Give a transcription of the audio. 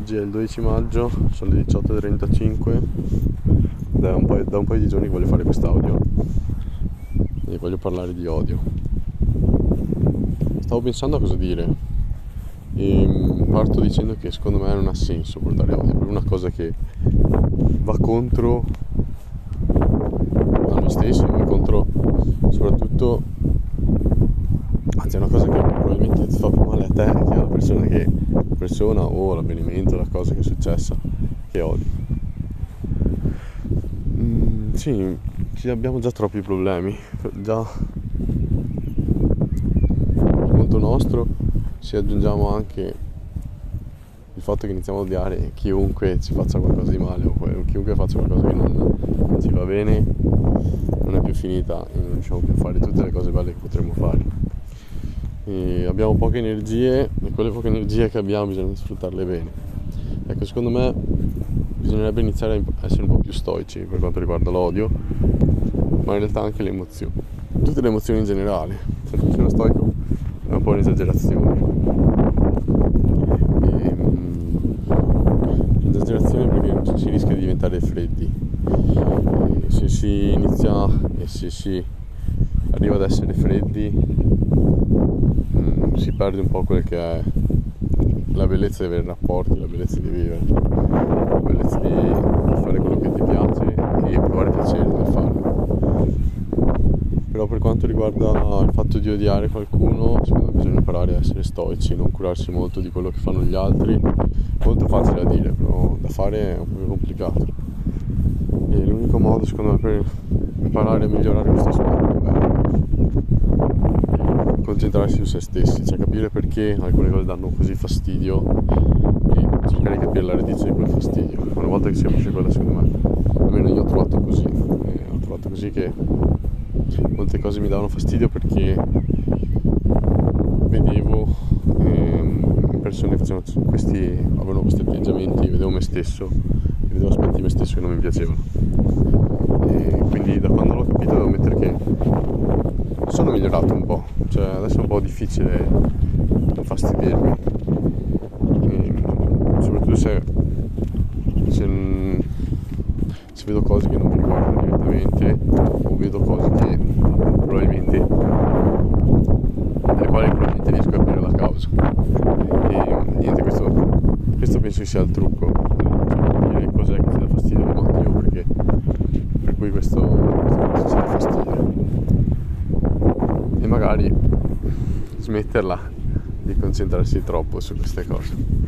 Oggi è il 12 maggio, sono le 18.35 da un, da un paio di giorni che voglio fare quest'audio. E voglio parlare di odio. Stavo pensando a cosa dire. E parto dicendo che secondo me non ha senso portare odio, è una cosa che va contro a noi stessi, va contro soprattutto anzi è una cosa che probabilmente ti fa più male a te che alla persona, che, persona o l'avvenimento, la cosa che è successa che odi. Mm, sì, abbiamo già troppi problemi, già per conto nostro se aggiungiamo anche il fatto che iniziamo a odiare chiunque ci faccia qualcosa di male o chiunque faccia qualcosa che non ci va bene non è più finita e non riusciamo più a fare tutte le cose belle che potremmo fare e abbiamo poche energie e quelle poche energie che abbiamo bisogna sfruttarle bene. Ecco, secondo me bisognerebbe iniziare a essere un po' più stoici per quanto riguarda l'odio, ma in realtà anche le emozioni, tutte le emozioni in generale. Se non sono stoico è un po' un'esagerazione. E, um, esagerazione perché si rischia di diventare freddi. E se si inizia e se si arriva ad essere freddi si perde un po' quel che è la bellezza di avere rapporti, la bellezza di vivere, la bellezza di fare quello che ti piace e provare piacere nel farlo. Però per quanto riguarda il fatto di odiare qualcuno, secondo me bisogna imparare a essere stoici, non curarsi molto di quello che fanno gli altri. Molto facile da dire, però da fare è un po' complicato. E l'unico modo secondo me per imparare a migliorare questo aspetto è concentrarsi su se stessi, cioè capire perché alcune cose danno così fastidio e cercare di capire la radice di quel fastidio. Una volta che si capisce quella, secondo me, almeno io ho trovato così, eh, ho trovato così che molte cose mi davano fastidio perché vedevo ehm, persone che questi, avevano questi atteggiamenti, vedevo me stesso vedevo aspetti di me stesso che non mi piacevano. E quindi da quando l'ho capito devo ammettere che sono migliorato un po', cioè adesso è un po' difficile fastidirmi, e, soprattutto se, se, se, vedo cose che non mi riguardano direttamente o vedo cose che probabilmente delle quali probabilmente riesco a capire la causa. E niente, questo, questo penso che sia il trucco, cioè dire cos'è che ti dà fastidio, il motivo perché per cui questo, questo ti dà fastidio magari smetterla di concentrarsi troppo su queste cose.